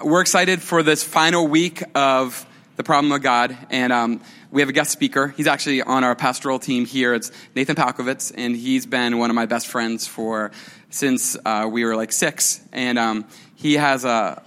We're excited for this final week of the problem of God, and um, we have a guest speaker. He's actually on our pastoral team here. It's Nathan Palkovitz, and he's been one of my best friends for since uh, we were like six. And um, he has a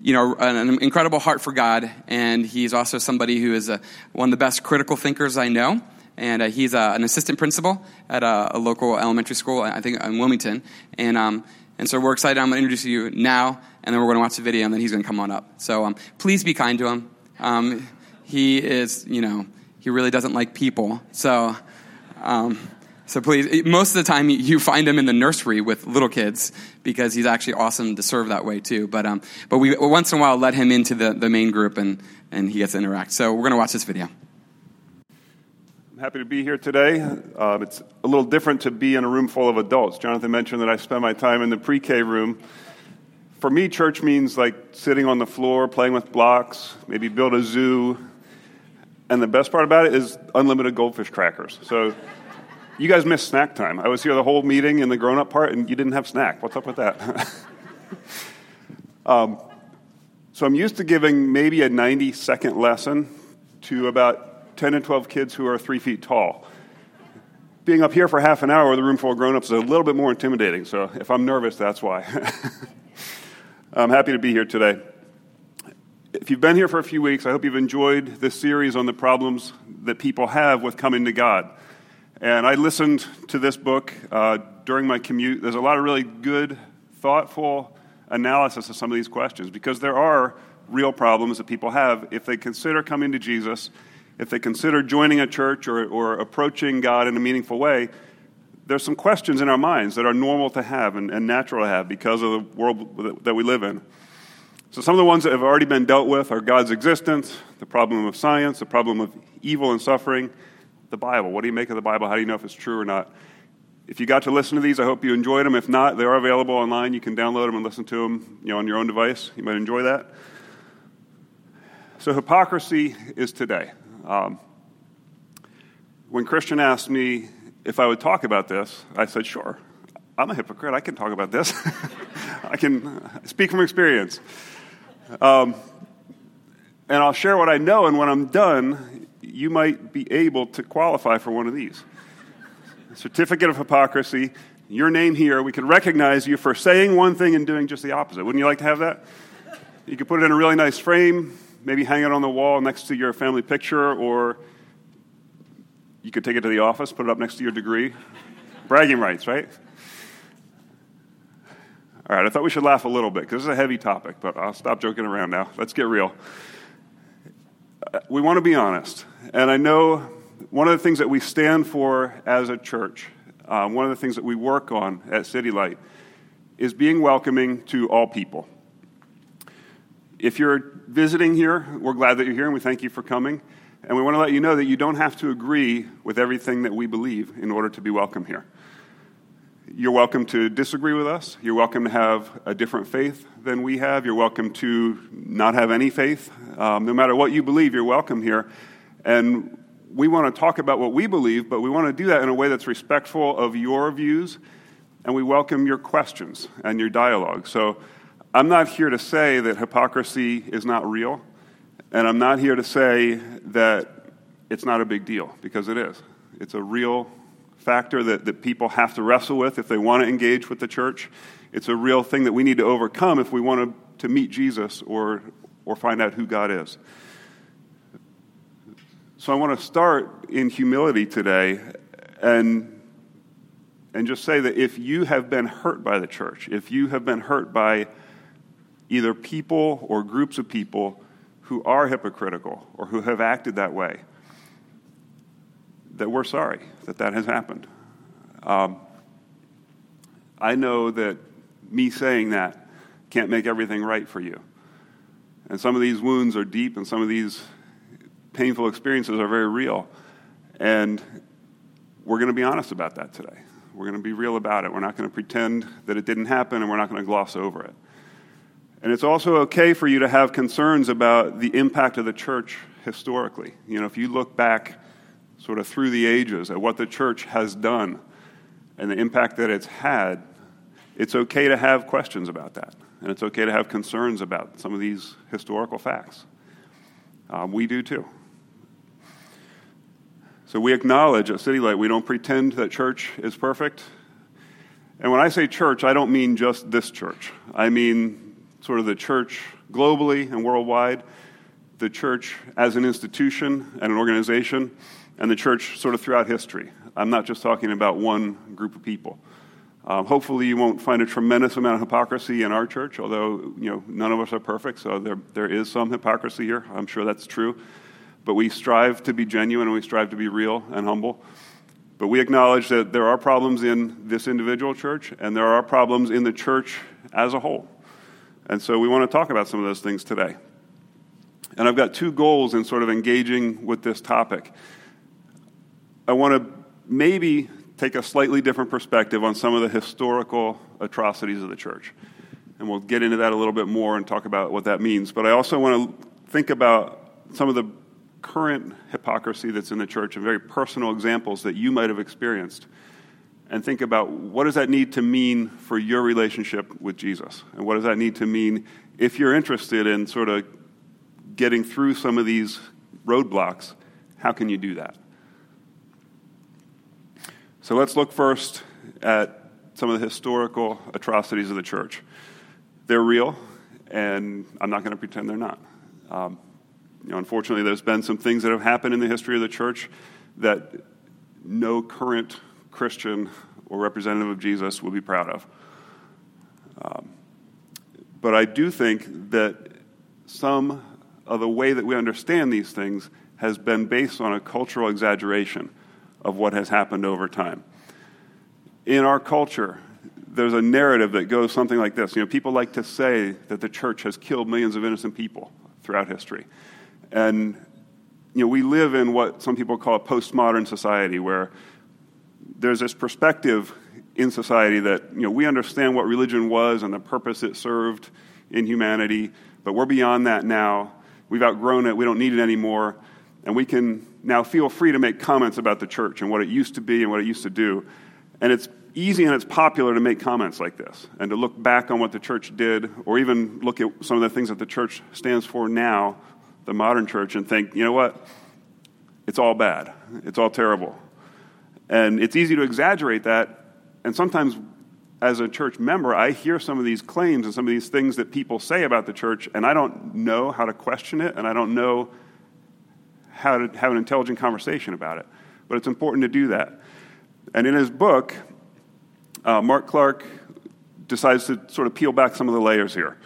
you know an incredible heart for God, and he's also somebody who is a, one of the best critical thinkers I know. And uh, he's uh, an assistant principal at a, a, local elementary school, I think in Wilmington. And um, and so we're excited. I'm going to introduce you now, and then we're going to watch the video, and then he's going to come on up. So um, please be kind to him. Um, he is, you know, he really doesn't like people. So, um, so please, most of the time you find him in the nursery with little kids because he's actually awesome to serve that way too. But, um, but we once in a while let him into the, the main group and, and he gets to interact. So we're going to watch this video. Happy to be here today. Uh, it's a little different to be in a room full of adults. Jonathan mentioned that I spend my time in the pre K room. For me, church means like sitting on the floor, playing with blocks, maybe build a zoo. And the best part about it is unlimited goldfish crackers. So you guys missed snack time. I was here the whole meeting in the grown up part, and you didn't have snack. What's up with that? um, so I'm used to giving maybe a 90 second lesson to about 10 and 12 kids who are three feet tall. Being up here for half an hour with a room full of grown ups is a little bit more intimidating, so if I'm nervous, that's why. I'm happy to be here today. If you've been here for a few weeks, I hope you've enjoyed this series on the problems that people have with coming to God. And I listened to this book uh, during my commute. There's a lot of really good, thoughtful analysis of some of these questions because there are real problems that people have if they consider coming to Jesus if they consider joining a church or, or approaching God in a meaningful way, there's some questions in our minds that are normal to have and, and natural to have because of the world that we live in. So, some of the ones that have already been dealt with are God's existence, the problem of science, the problem of evil and suffering, the Bible. What do you make of the Bible? How do you know if it's true or not? If you got to listen to these, I hope you enjoyed them. If not, they are available online. You can download them and listen to them you know, on your own device. You might enjoy that. So, hypocrisy is today. Um, when Christian asked me if I would talk about this, I said, sure. I'm a hypocrite. I can talk about this. I can speak from experience. Um, and I'll share what I know, and when I'm done, you might be able to qualify for one of these certificate of hypocrisy, your name here. We could recognize you for saying one thing and doing just the opposite. Wouldn't you like to have that? You could put it in a really nice frame, maybe hang it on the wall next to your family picture, or you could take it to the office, put it up next to your degree. Bragging rights, right? All right, I thought we should laugh a little bit because this is a heavy topic, but I'll stop joking around now. Let's get real. We want to be honest. And I know one of the things that we stand for as a church, um, one of the things that we work on at City Light, is being welcoming to all people. If you're visiting here, we're glad that you're here and we thank you for coming. And we want to let you know that you don't have to agree with everything that we believe in order to be welcome here. You're welcome to disagree with us. You're welcome to have a different faith than we have. You're welcome to not have any faith. Um, no matter what you believe, you're welcome here. And we want to talk about what we believe, but we want to do that in a way that's respectful of your views. And we welcome your questions and your dialogue. So, I'm not here to say that hypocrisy is not real, and I'm not here to say that it's not a big deal, because it is. It's a real factor that, that people have to wrestle with if they want to engage with the church. It's a real thing that we need to overcome if we want to, to meet Jesus or, or find out who God is. So I want to start in humility today and, and just say that if you have been hurt by the church, if you have been hurt by either people or groups of people who are hypocritical or who have acted that way, that we're sorry that that has happened. Um, I know that me saying that can't make everything right for you. And some of these wounds are deep, and some of these painful experiences are very real. And we're going to be honest about that today. We're going to be real about it. We're not going to pretend that it didn't happen, and we're not going to gloss over it. And it's also okay for you to have concerns about the impact of the church historically. You know, if you look back sort of through the ages at what the church has done and the impact that it's had, it's okay to have questions about that. and it's okay to have concerns about some of these historical facts. Um, we do too. So we acknowledge at City Light, we don't pretend that church is perfect. And when I say church, I don't mean just this church. I mean sort of the church globally and worldwide, the church as an institution and an organization, and the church sort of throughout history. I'm not just talking about one group of people. Um, hopefully, you won't find a tremendous amount of hypocrisy in our church, although you know none of us are perfect, so there, there is some hypocrisy here. I'm sure that's true. But we strive to be genuine and we strive to be real and humble. But we acknowledge that there are problems in this individual church and there are problems in the church as a whole. And so we want to talk about some of those things today. And I've got two goals in sort of engaging with this topic. I want to maybe take a slightly different perspective on some of the historical atrocities of the church. And we'll get into that a little bit more and talk about what that means. But I also want to think about some of the current hypocrisy that's in the church and very personal examples that you might have experienced. And think about what does that need to mean for your relationship with Jesus? And what does that need to mean if you're interested in sort of getting through some of these roadblocks? How can you do that? So let's look first at some of the historical atrocities of the church. They're real, and I'm not going to pretend they're not. Um, you know, unfortunately, there's been some things that have happened in the history of the church that no current Christian or representative of Jesus will be proud of. Um, but I do think that some of the way that we understand these things has been based on a cultural exaggeration of what has happened over time. In our culture, there's a narrative that goes something like this. You know, people like to say that the church has killed millions of innocent people throughout history. And you know, we live in what some people call a postmodern society where there's this perspective in society that you know, we understand what religion was and the purpose it served in humanity, but we're beyond that now. We've outgrown it, we don't need it anymore, and we can now feel free to make comments about the church and what it used to be and what it used to do. And it's easy and it's popular to make comments like this and to look back on what the church did or even look at some of the things that the church stands for now, the modern church, and think, you know what? It's all bad. It's all terrible. And it's easy to exaggerate that. And sometimes, as a church member, I hear some of these claims and some of these things that people say about the church, and I don't know how to question it, and I don't know how to have an intelligent conversation about it. But it's important to do that. And in his book, uh, Mark Clark decides to sort of peel back some of the layers here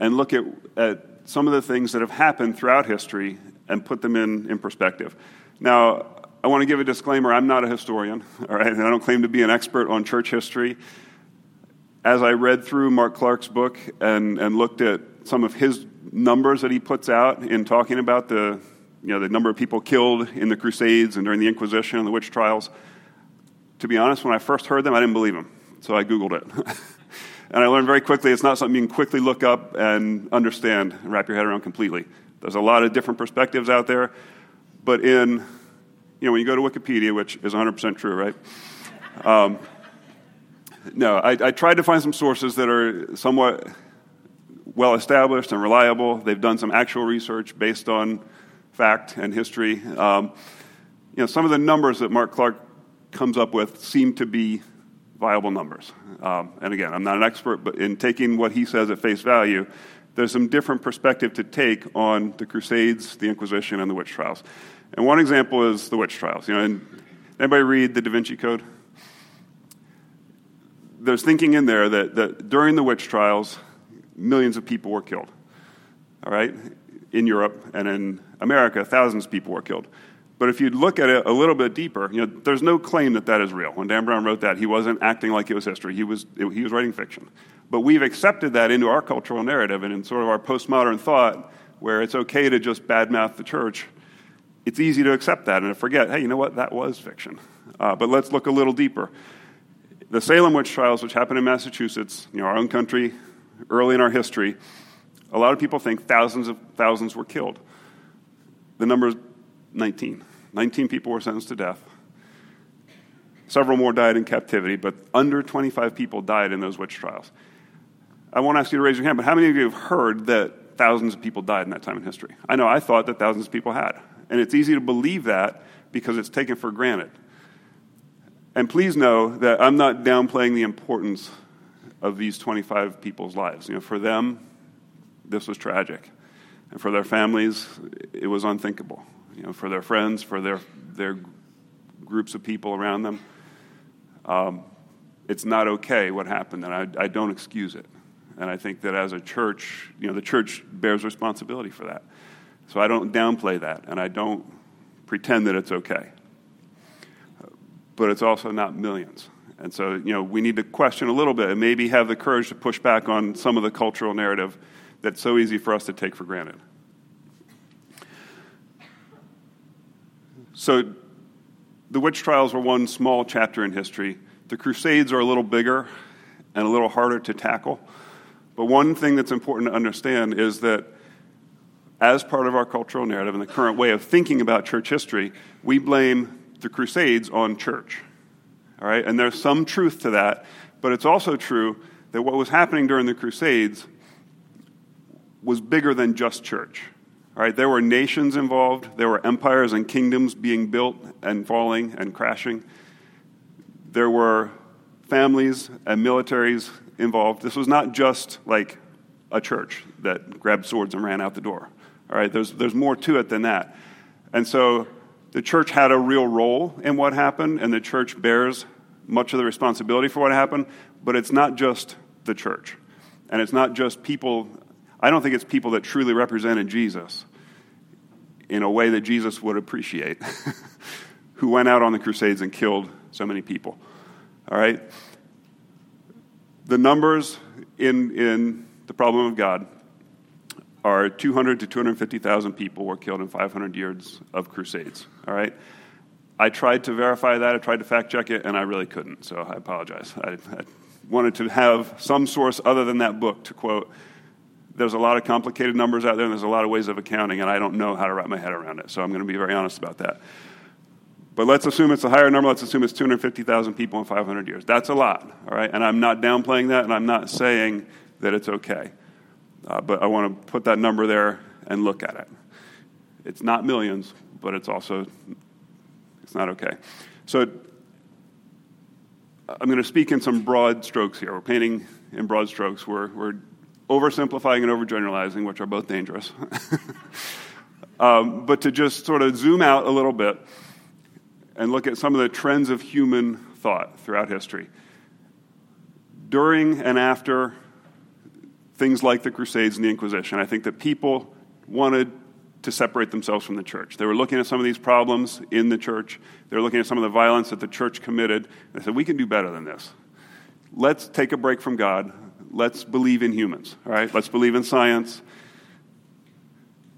and look at, at some of the things that have happened throughout history and put them in, in perspective. Now, I want to give a disclaimer I'm not a historian, all right, and I don't claim to be an expert on church history. As I read through Mark Clark's book and, and looked at some of his numbers that he puts out in talking about the, you know, the number of people killed in the Crusades and during the Inquisition and the witch trials, to be honest, when I first heard them, I didn't believe them. So I Googled it. and I learned very quickly it's not something you can quickly look up and understand and wrap your head around completely. There's a lot of different perspectives out there. But in, you know, when you go to Wikipedia, which is 100% true, right? Um, no, I, I tried to find some sources that are somewhat well established and reliable. They've done some actual research based on fact and history. Um, you know, some of the numbers that Mark Clark comes up with seem to be viable numbers. Um, and again, I'm not an expert, but in taking what he says at face value, there's some different perspective to take on the Crusades, the Inquisition, and the witch trials. And one example is the witch trials. You know, anybody read the Da Vinci Code? There's thinking in there that, that during the witch trials, millions of people were killed. All right? In Europe and in America, thousands of people were killed. But if you look at it a little bit deeper, you know, there's no claim that that is real. When Dan Brown wrote that, he wasn't acting like it was history. He was, he was writing fiction. But we've accepted that into our cultural narrative and in sort of our postmodern thought, where it's okay to just badmouth the church. It's easy to accept that and to forget, hey, you know what? That was fiction. Uh, but let's look a little deeper. The Salem witch trials, which happened in Massachusetts, you know, our own country, early in our history, a lot of people think thousands of thousands were killed. The number is 19. 19 people were sentenced to death. Several more died in captivity, but under 25 people died in those witch trials. I won't ask you to raise your hand, but how many of you have heard that thousands of people died in that time in history? I know I thought that thousands of people had. And it's easy to believe that because it's taken for granted. And please know that I'm not downplaying the importance of these 25 people's lives. You know, for them, this was tragic. And for their families, it was unthinkable. You know, for their friends, for their, their groups of people around them, um, it's not okay what happened, and I, I don't excuse it. And I think that as a church, you know, the church bears responsibility for that. So I don't downplay that, and I don't pretend that it's okay. But it's also not millions. And so, you know, we need to question a little bit and maybe have the courage to push back on some of the cultural narrative that's so easy for us to take for granted. So, the witch trials were one small chapter in history. The Crusades are a little bigger and a little harder to tackle. But one thing that's important to understand is that as part of our cultural narrative and the current way of thinking about church history, we blame the Crusades on church. All right? And there's some truth to that, but it's also true that what was happening during the Crusades was bigger than just church. All right? There were nations involved, there were empires and kingdoms being built and falling and crashing. There were families and militaries involved. This was not just like a church that grabbed swords and ran out the door. All right, there's, there's more to it than that. And so the church had a real role in what happened, and the church bears much of the responsibility for what happened, but it's not just the church. And it's not just people, I don't think it's people that truly represented Jesus in a way that Jesus would appreciate, who went out on the Crusades and killed so many people. All right? The numbers in, in the problem of God are 200 to 250,000 people were killed in 500 years of crusades. All right? I tried to verify that, I tried to fact check it, and I really couldn't, so I apologize. I, I wanted to have some source other than that book to quote. There's a lot of complicated numbers out there, and there's a lot of ways of accounting, and I don't know how to wrap my head around it, so I'm going to be very honest about that. But let's assume it's a higher number. Let's assume it's 250,000 people in 500 years. That's a lot, all right? And I'm not downplaying that, and I'm not saying that it's okay. Uh, but I want to put that number there and look at it. It's not millions, but it's also it's not okay. So I'm going to speak in some broad strokes here. We're painting in broad strokes. We're, we're oversimplifying and overgeneralizing, which are both dangerous. um, but to just sort of zoom out a little bit and look at some of the trends of human thought throughout history. During and after things like the Crusades and the Inquisition. I think that people wanted to separate themselves from the church. They were looking at some of these problems in the church. They were looking at some of the violence that the church committed. They said, we can do better than this. Let's take a break from God. Let's believe in humans, all right? Let's believe in science.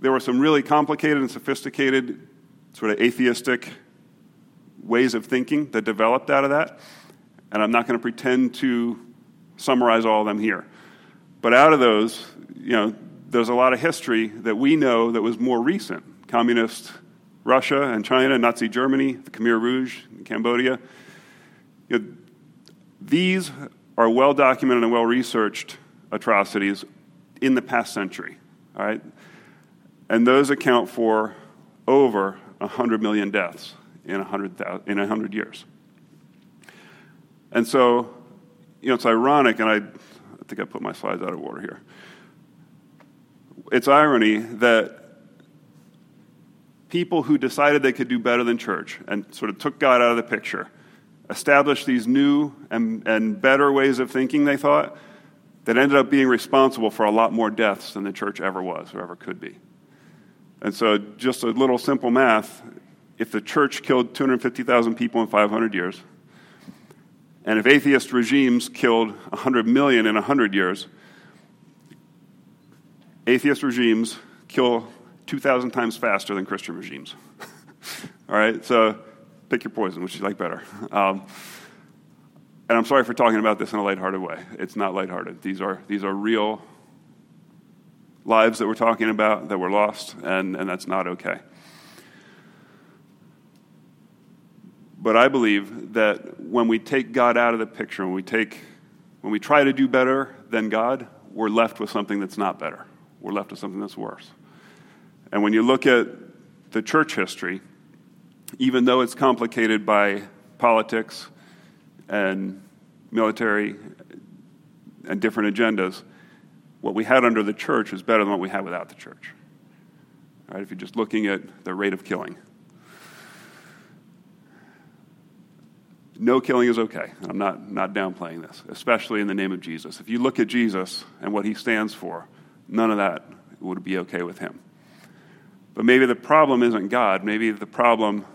There were some really complicated and sophisticated, sort of atheistic ways of thinking that developed out of that. And I'm not going to pretend to summarize all of them here. But out of those, you know, there's a lot of history that we know that was more recent. Communist Russia and China, Nazi Germany, the Khmer Rouge in Cambodia. You know, these are well documented and well researched atrocities in the past century. All right? And those account for over 100 million deaths in 100, in 100 years. And so, you know, it's ironic, and I think I put my slides out of order here. It's irony that people who decided they could do better than church and sort of took God out of the picture established these new and, and better ways of thinking, they thought, that ended up being responsible for a lot more deaths than the church ever was or ever could be. And so, just a little simple math if the church killed 250,000 people in 500 years, and if atheist regimes killed 100 million in 100 years, atheist regimes kill 2,000 times faster than Christian regimes. All right, so pick your poison, which you like better. Um, and I'm sorry for talking about this in a lighthearted way. It's not lighthearted. These are, these are real lives that we're talking about that were lost, and, and that's not okay. But I believe that when we take God out of the picture, when we take when we try to do better than God, we're left with something that's not better. We're left with something that's worse. And when you look at the church history, even though it's complicated by politics and military and different agendas, what we had under the church is better than what we had without the church. Right? If you're just looking at the rate of killing. No killing is okay. I'm not, not downplaying this, especially in the name of Jesus. If you look at Jesus and what he stands for, none of that would be okay with him. But maybe the problem isn't God. Maybe the problem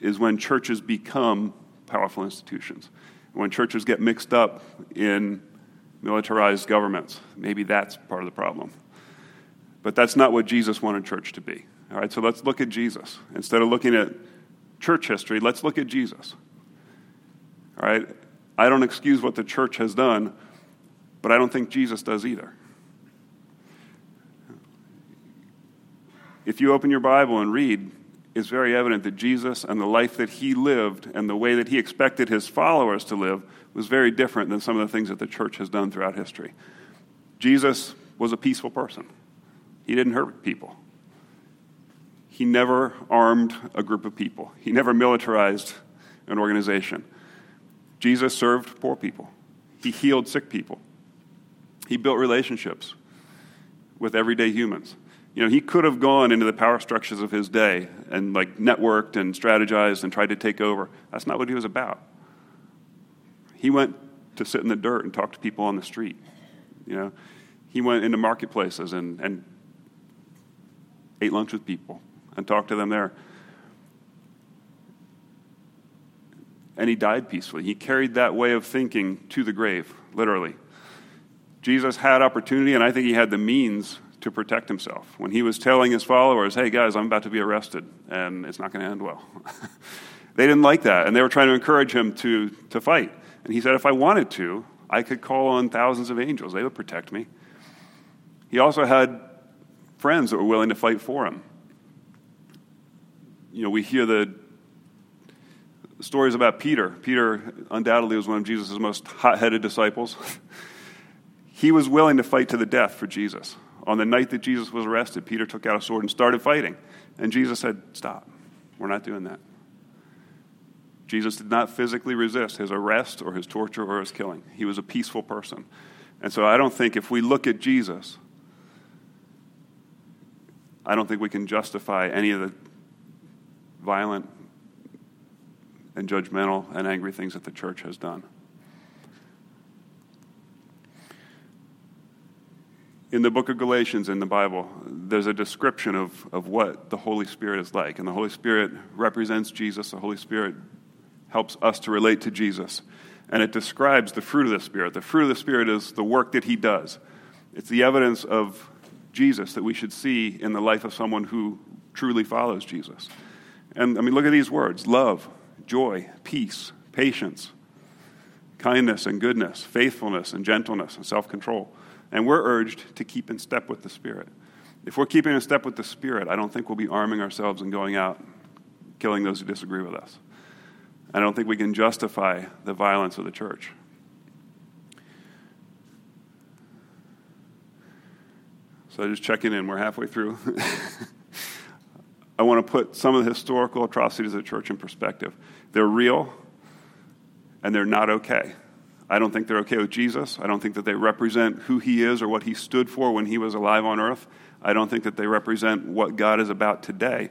is when churches become powerful institutions. When churches get mixed up in militarized governments, maybe that's part of the problem. But that's not what Jesus wanted church to be. All right, so let's look at Jesus. Instead of looking at church history, let's look at Jesus. All right, I don't excuse what the church has done, but I don't think Jesus does either. If you open your Bible and read, it's very evident that Jesus and the life that he lived and the way that he expected his followers to live was very different than some of the things that the church has done throughout history. Jesus was a peaceful person, he didn't hurt people. He never armed a group of people, he never militarized an organization. Jesus served poor people, he healed sick people, he built relationships with everyday humans. You know, he could have gone into the power structures of his day and like networked and strategized and tried to take over. That's not what he was about. He went to sit in the dirt and talk to people on the street. You know, he went into marketplaces and, and ate lunch with people and talked to them there. And he died peacefully. He carried that way of thinking to the grave, literally. Jesus had opportunity, and I think he had the means to protect himself. When he was telling his followers, hey guys, I'm about to be arrested, and it's not going to end well. they didn't like that, and they were trying to encourage him to, to fight. And he said, if I wanted to, I could call on thousands of angels, they would protect me. He also had friends that were willing to fight for him. You know, we hear the stories about Peter. Peter undoubtedly was one of Jesus' most hot headed disciples. he was willing to fight to the death for Jesus. On the night that Jesus was arrested, Peter took out a sword and started fighting. And Jesus said, Stop. We're not doing that. Jesus did not physically resist his arrest or his torture or his killing. He was a peaceful person. And so I don't think if we look at Jesus, I don't think we can justify any of the violent and judgmental and angry things that the church has done. in the book of Galatians in the Bible, there's a description of, of what the Holy Spirit is like. And the Holy Spirit represents Jesus, the Holy Spirit helps us to relate to Jesus. And it describes the fruit of the Spirit. The fruit of the Spirit is the work that He does, it's the evidence of Jesus that we should see in the life of someone who truly follows Jesus. And I mean, look at these words love, joy, peace, patience, kindness and goodness, faithfulness and gentleness and self control. And we're urged to keep in step with the Spirit. If we're keeping in step with the Spirit, I don't think we'll be arming ourselves and going out killing those who disagree with us. I don't think we can justify the violence of the church. So just checking in, we're halfway through. I want to put some of the historical atrocities of the church in perspective. They're real and they're not okay. I don't think they're okay with Jesus. I don't think that they represent who he is or what he stood for when he was alive on earth. I don't think that they represent what God is about today.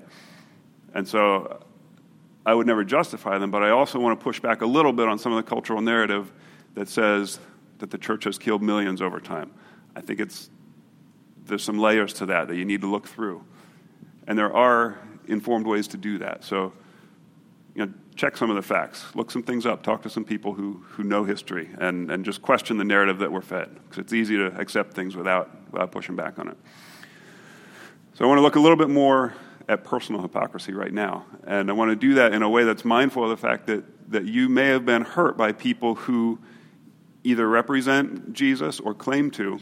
And so I would never justify them, but I also want to push back a little bit on some of the cultural narrative that says that the church has killed millions over time. I think it's there's some layers to that that you need to look through. And there are informed ways to do that. So you know, check some of the facts, look some things up, talk to some people who, who know history, and, and just question the narrative that we're fed, because it's easy to accept things without, without pushing back on it. So I want to look a little bit more at personal hypocrisy right now, and I want to do that in a way that's mindful of the fact that, that you may have been hurt by people who either represent Jesus or claim to,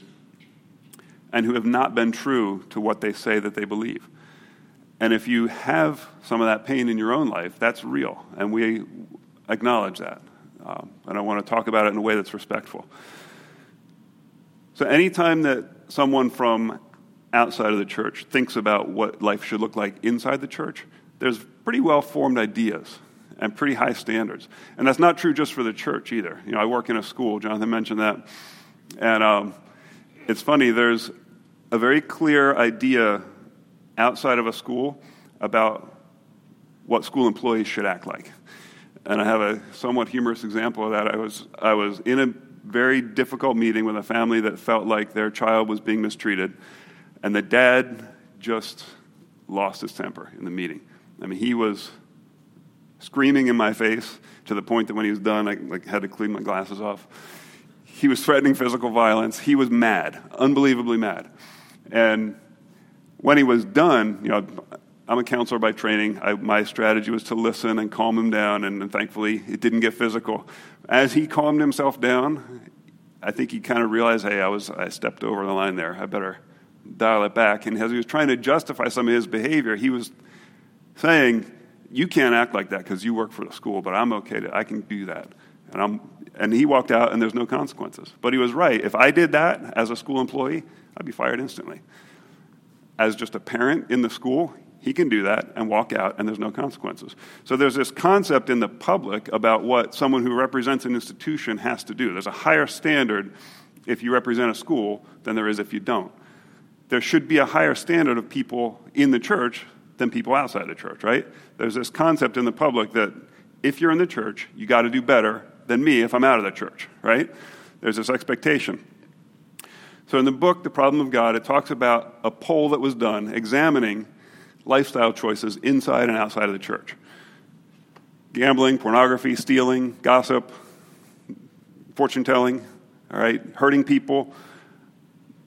and who have not been true to what they say that they believe. And if you have some of that pain in your own life, that's real, and we acknowledge that. Um, and I want to talk about it in a way that's respectful. So, anytime that someone from outside of the church thinks about what life should look like inside the church, there's pretty well formed ideas and pretty high standards. And that's not true just for the church either. You know, I work in a school, Jonathan mentioned that. And um, it's funny, there's a very clear idea outside of a school about what school employees should act like. And I have a somewhat humorous example of that. I was, I was in a very difficult meeting with a family that felt like their child was being mistreated, and the dad just lost his temper in the meeting. I mean, he was screaming in my face to the point that when he was done, I like, had to clean my glasses off. He was threatening physical violence. He was mad, unbelievably mad. And when he was done, you know, I'm a counselor by training. I, my strategy was to listen and calm him down, and, and thankfully it didn't get physical. As he calmed himself down, I think he kind of realized, hey, I was I stepped over the line there. I better dial it back. And as he was trying to justify some of his behavior, he was saying, "You can't act like that because you work for the school, but I'm okay. To, I can do that." And I'm and he walked out, and there's no consequences. But he was right. If I did that as a school employee, I'd be fired instantly. As just a parent in the school, he can do that and walk out, and there's no consequences. So there's this concept in the public about what someone who represents an institution has to do. There's a higher standard if you represent a school than there is if you don't. There should be a higher standard of people in the church than people outside the church, right? There's this concept in the public that if you're in the church, you got to do better than me if I'm out of the church, right? There's this expectation. So in the book, The Problem of God, it talks about a poll that was done examining lifestyle choices inside and outside of the church gambling, pornography, stealing, gossip, fortune telling, all right, hurting people,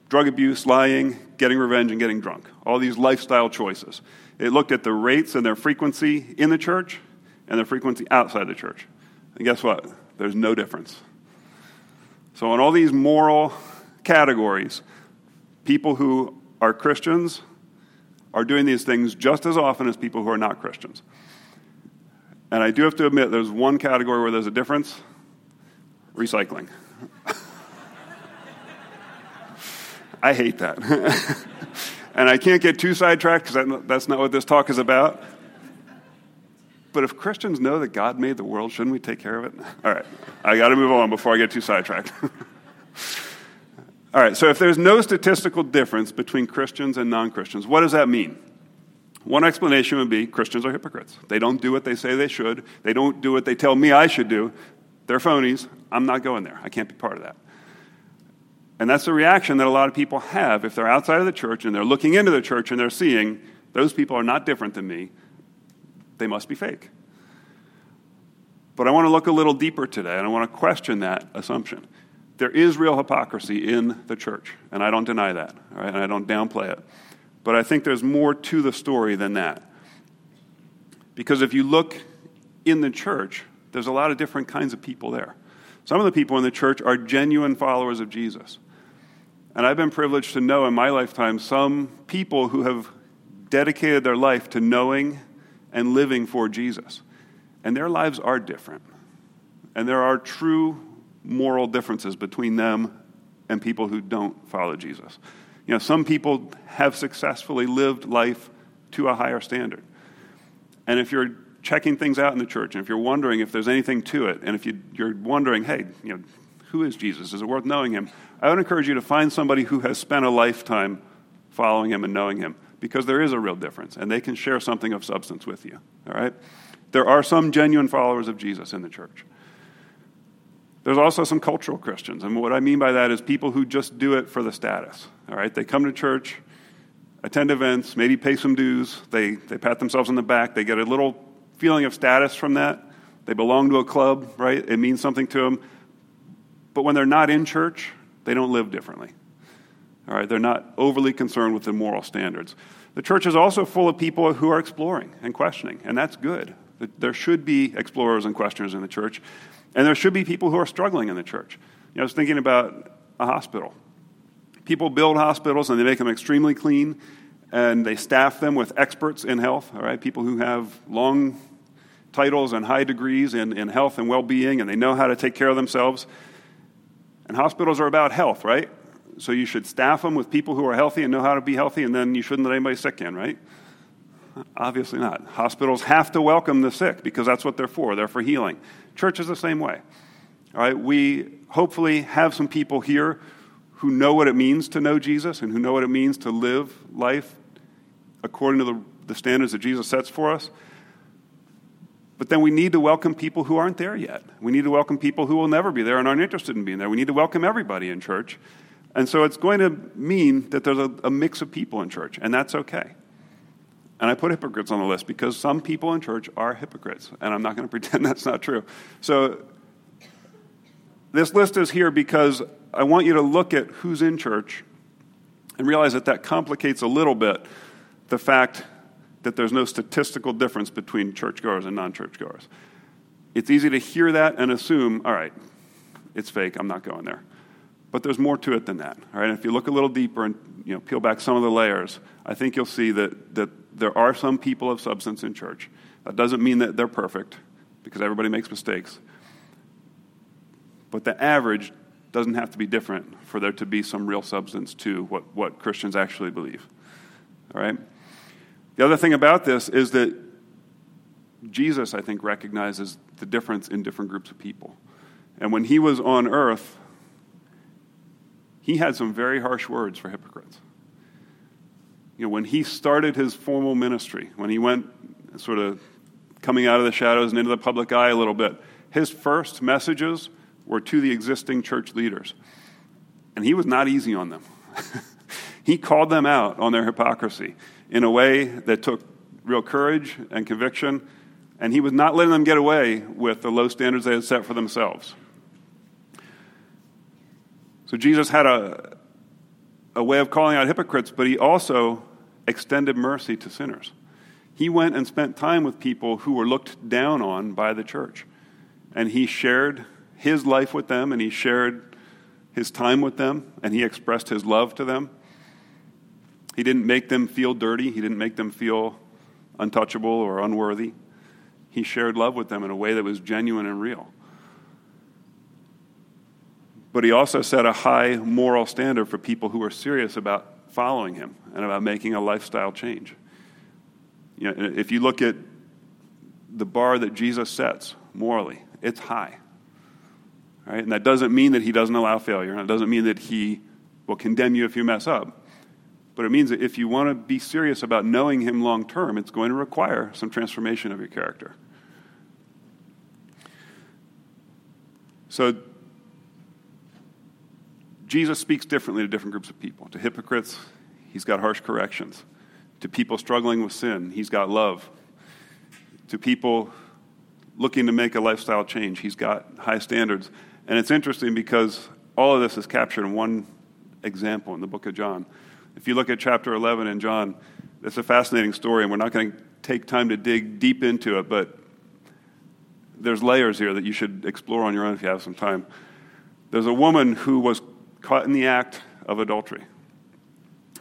drug abuse, lying, getting revenge, and getting drunk. All these lifestyle choices. It looked at the rates and their frequency in the church and their frequency outside the church. And guess what? There's no difference. So, on all these moral categories, people who are Christians are doing these things just as often as people who are not Christians. And I do have to admit, there's one category where there's a difference recycling. I hate that. and I can't get too sidetracked because that's not what this talk is about. But if Christians know that God made the world, shouldn't we take care of it? All right, I got to move on before I get too sidetracked. All right, so if there's no statistical difference between Christians and non Christians, what does that mean? One explanation would be Christians are hypocrites. They don't do what they say they should, they don't do what they tell me I should do. They're phonies. I'm not going there. I can't be part of that. And that's the reaction that a lot of people have if they're outside of the church and they're looking into the church and they're seeing those people are not different than me. They must be fake. But I want to look a little deeper today and I want to question that assumption there is real hypocrisy in the church, and I don't deny that, and I don't downplay it. But I think there's more to the story than that. Because if you look in the church, there's a lot of different kinds of people there. Some of the people in the church are genuine followers of Jesus. And I've been privileged to know in my lifetime some people who have dedicated their life to knowing and living for Jesus. And their lives are different. And there are true moral differences between them and people who don't follow Jesus. You know, some people have successfully lived life to a higher standard. And if you're checking things out in the church, and if you're wondering if there's anything to it, and if you, are wondering, hey, you know, who is Jesus? Is it worth knowing him? I would encourage you to find somebody who has spent a lifetime following him and knowing him, because there is a real difference, and they can share something of substance with you. All right? There are some genuine followers of Jesus in the church. There's also some cultural Christians. And what I mean by that is people who just do it for the status. All right? They come to church, attend events, maybe pay some dues, they, they pat themselves on the back, they get a little feeling of status from that. They belong to a club, right? It means something to them. But when they're not in church, they don't live differently. All right? They're not overly concerned with the moral standards. The church is also full of people who are exploring and questioning, and that's good. There should be explorers and questioners in the church. And there should be people who are struggling in the church. You know, I was thinking about a hospital. People build hospitals and they make them extremely clean and they staff them with experts in health, all right? People who have long titles and high degrees in, in health and well being and they know how to take care of themselves. And hospitals are about health, right? So you should staff them with people who are healthy and know how to be healthy, and then you shouldn't let anybody sick in, right? Obviously not. Hospitals have to welcome the sick because that's what they're for. They're for healing. Church is the same way. All right, we hopefully have some people here who know what it means to know Jesus and who know what it means to live life according to the, the standards that Jesus sets for us. But then we need to welcome people who aren't there yet. We need to welcome people who will never be there and aren't interested in being there. We need to welcome everybody in church. And so it's going to mean that there's a, a mix of people in church, and that's okay. And I put hypocrites on the list because some people in church are hypocrites, and I'm not going to pretend that's not true. So this list is here because I want you to look at who's in church and realize that that complicates a little bit the fact that there's no statistical difference between churchgoers and non churchgoers. It's easy to hear that and assume, all right, it's fake, I'm not going there. But there's more to it than that. All right, And if you look a little deeper and you know, peel back some of the layers, I think you'll see that, that there are some people of substance in church. That doesn't mean that they're perfect, because everybody makes mistakes. But the average doesn't have to be different for there to be some real substance to what, what Christians actually believe. All right? The other thing about this is that Jesus, I think, recognizes the difference in different groups of people. And when he was on earth, he had some very harsh words for hypocrites. You know, when he started his formal ministry, when he went sort of coming out of the shadows and into the public eye a little bit, his first messages were to the existing church leaders. And he was not easy on them. he called them out on their hypocrisy in a way that took real courage and conviction, and he was not letting them get away with the low standards they had set for themselves. So Jesus had a, a way of calling out hypocrites, but he also extended mercy to sinners. He went and spent time with people who were looked down on by the church. And he shared his life with them, and he shared his time with them, and he expressed his love to them. He didn't make them feel dirty, he didn't make them feel untouchable or unworthy. He shared love with them in a way that was genuine and real but he also set a high moral standard for people who were serious about following him and about making a lifestyle change. You know, if you look at the bar that Jesus sets morally, it's high. Right? And that doesn't mean that he doesn't allow failure, and it doesn't mean that he will condemn you if you mess up. But it means that if you want to be serious about knowing him long term, it's going to require some transformation of your character. So Jesus speaks differently to different groups of people. To hypocrites, he's got harsh corrections. To people struggling with sin, he's got love. To people looking to make a lifestyle change, he's got high standards. And it's interesting because all of this is captured in one example in the book of John. If you look at chapter 11 in John, it's a fascinating story, and we're not going to take time to dig deep into it, but there's layers here that you should explore on your own if you have some time. There's a woman who was caught in the act of adultery.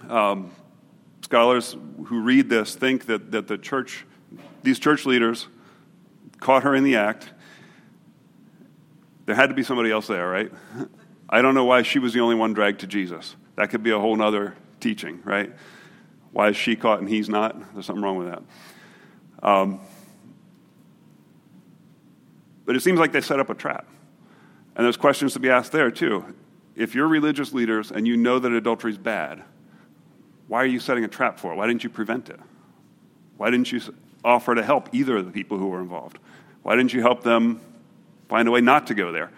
Um, scholars who read this think that, that the church, these church leaders, caught her in the act. There had to be somebody else there, right? I don't know why she was the only one dragged to Jesus. That could be a whole other teaching, right? Why is she caught and he's not? There's something wrong with that. Um, but it seems like they set up a trap. And there's questions to be asked there, too if you're religious leaders and you know that adultery is bad, why are you setting a trap for it? Why didn't you prevent it? Why didn't you offer to help either of the people who were involved? Why didn't you help them find a way not to go there?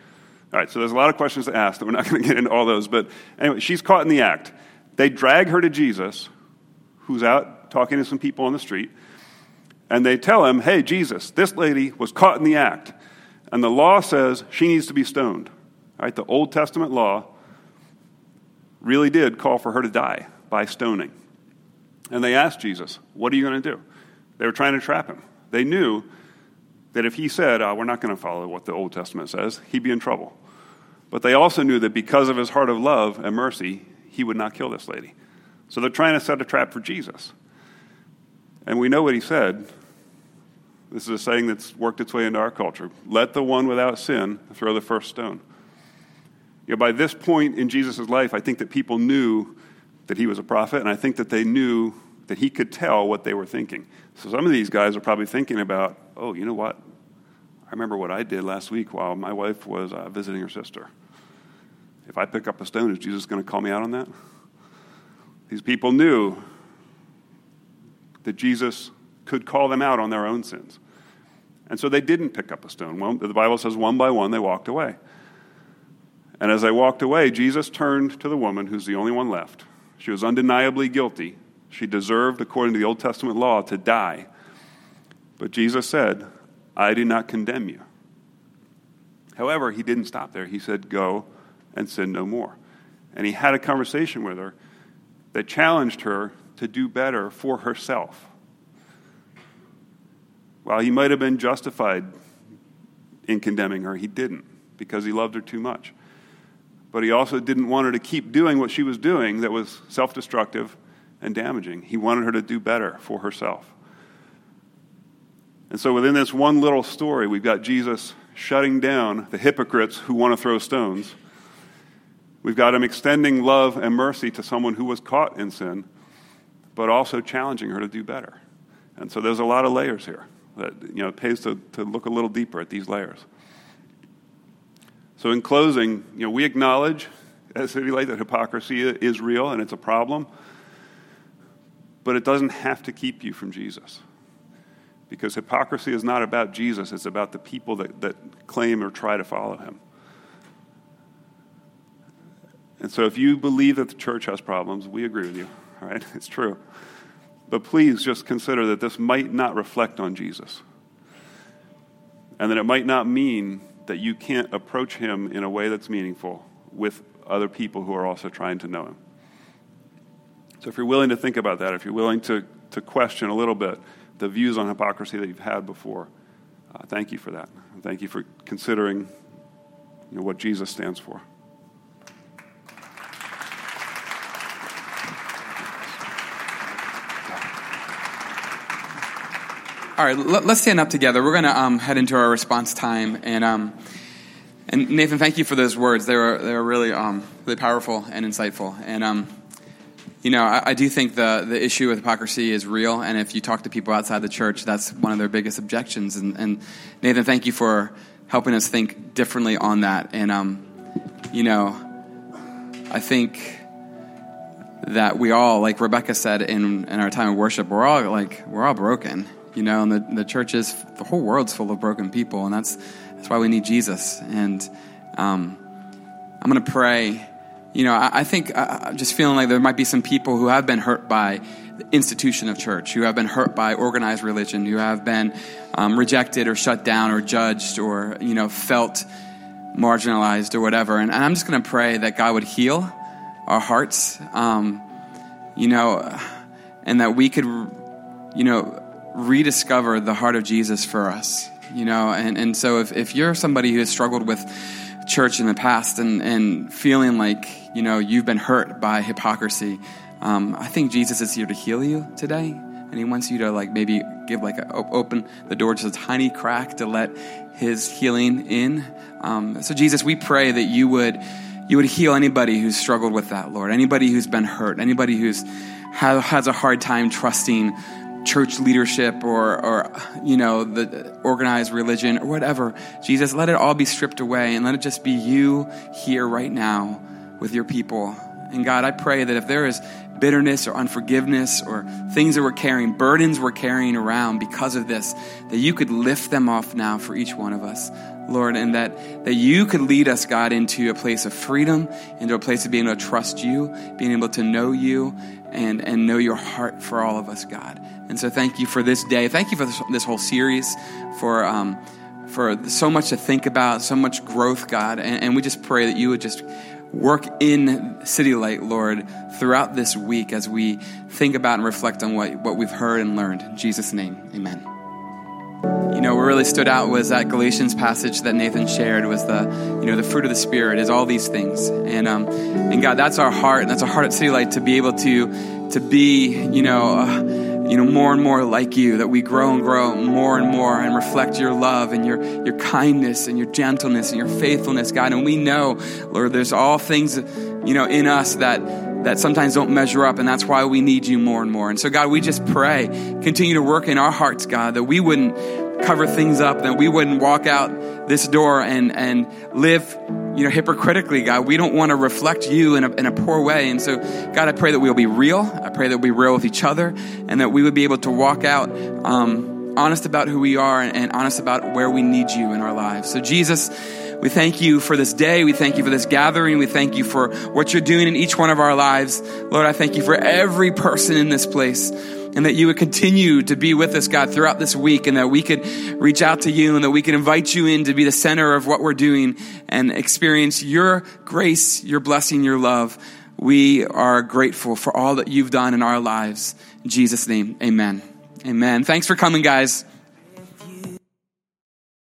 All right, so there's a lot of questions to ask, and we're not going to get into all those. But anyway, she's caught in the act. They drag her to Jesus, who's out talking to some people on the street, and they tell him, Hey, Jesus, this lady was caught in the act, and the law says she needs to be stoned. Right? The Old Testament law really did call for her to die by stoning. And they asked Jesus, What are you going to do? They were trying to trap him. They knew that if he said, oh, We're not going to follow what the Old Testament says, he'd be in trouble. But they also knew that because of his heart of love and mercy, he would not kill this lady. So they're trying to set a trap for Jesus. And we know what he said. This is a saying that's worked its way into our culture let the one without sin throw the first stone. You know, by this point in Jesus' life, I think that people knew that he was a prophet, and I think that they knew that he could tell what they were thinking. So some of these guys are probably thinking about, oh, you know what? I remember what I did last week while my wife was uh, visiting her sister. If I pick up a stone, is Jesus going to call me out on that? These people knew that Jesus could call them out on their own sins. And so they didn't pick up a stone. Well, the Bible says one by one they walked away. And as I walked away, Jesus turned to the woman who's the only one left. She was undeniably guilty. She deserved, according to the Old Testament law, to die. But Jesus said, I do not condemn you. However, he didn't stop there. He said, Go and sin no more. And he had a conversation with her that challenged her to do better for herself. While he might have been justified in condemning her, he didn't because he loved her too much. But he also didn't want her to keep doing what she was doing that was self destructive and damaging. He wanted her to do better for herself. And so, within this one little story, we've got Jesus shutting down the hypocrites who want to throw stones. We've got him extending love and mercy to someone who was caught in sin, but also challenging her to do better. And so, there's a lot of layers here that you know, it pays to, to look a little deeper at these layers. So, in closing, you know, we acknowledge as City Light that hypocrisy is real and it's a problem, but it doesn't have to keep you from Jesus. Because hypocrisy is not about Jesus, it's about the people that, that claim or try to follow him. And so, if you believe that the church has problems, we agree with you, all right? It's true. But please just consider that this might not reflect on Jesus. And that it might not mean that you can't approach him in a way that's meaningful with other people who are also trying to know him. So if you're willing to think about that, if you're willing to, to question a little bit the views on hypocrisy that you've had before, uh, thank you for that. Thank you for considering you know, what Jesus stands for. All right, let, us stand up together. We're going to um, head into our response time, and um, and Nathan, thank you for those words. They were they were really um, really powerful and insightful. And um, you know, I, I, do think the the issue with hypocrisy is real. And if you talk to people outside the church, that's one of their biggest objections. And, and Nathan, thank you for helping us think differently on that. And um, you know, I think that we all, like Rebecca said in in our time of worship, we're all like we're all broken you know, and the, the church is, the whole world's full of broken people, and that's, that's why we need Jesus. And um, I'm going to pray. You know, I, I think, uh, just feeling like there might be some people who have been hurt by the institution of church, who have been hurt by organized religion, who have been um, rejected or shut down or judged or, you know, felt marginalized or whatever. And, and I'm just going to pray that God would heal our hearts, um, you know, and that we could, you know, rediscover the heart of Jesus for us. You know, and, and so if, if you're somebody who has struggled with church in the past and, and feeling like, you know, you've been hurt by hypocrisy, um, I think Jesus is here to heal you today. And he wants you to like maybe give like a, open the door just a tiny crack to let his healing in. Um, so Jesus, we pray that you would you would heal anybody who's struggled with that, Lord. Anybody who's been hurt. Anybody who's has a hard time trusting church leadership or, or you know the organized religion or whatever. Jesus let it all be stripped away and let it just be you here right now with your people. And god i pray that if there is bitterness or unforgiveness or things that we're carrying burdens we're carrying around because of this that you could lift them off now for each one of us lord and that that you could lead us god into a place of freedom into a place of being able to trust you being able to know you and and know your heart for all of us god and so thank you for this day. Thank you for this, this whole series, for, um, for so much to think about, so much growth, God. And, and we just pray that you would just work in City Light, Lord, throughout this week as we think about and reflect on what, what we've heard and learned. In Jesus' name, amen. You know, what really stood out was that Galatians passage that Nathan shared was the, you know, the fruit of the Spirit is all these things. And, um, and God, that's our heart, and that's our heart at City Light to be able to, to be, you know, uh, you know, more and more like you, that we grow and grow more and more and reflect your love and your, your kindness and your gentleness and your faithfulness, God. And we know, Lord, there's all things, you know, in us that, that sometimes don't measure up, and that's why we need you more and more. And so, God, we just pray, continue to work in our hearts, God, that we wouldn't cover things up, that we wouldn't walk out this door and, and live, you know, hypocritically, God. We don't want to reflect you in a, in a poor way. And so, God, I pray that we'll be real. I pray that we'll be real with each other and that we would be able to walk out, um, honest about who we are and, and honest about where we need you in our lives. So, Jesus, we thank you for this day. We thank you for this gathering. We thank you for what you're doing in each one of our lives. Lord, I thank you for every person in this place and that you would continue to be with us, God, throughout this week, and that we could reach out to you and that we could invite you in to be the center of what we're doing and experience your grace, your blessing, your love. We are grateful for all that you've done in our lives. In Jesus' name, amen. Amen. Thanks for coming, guys.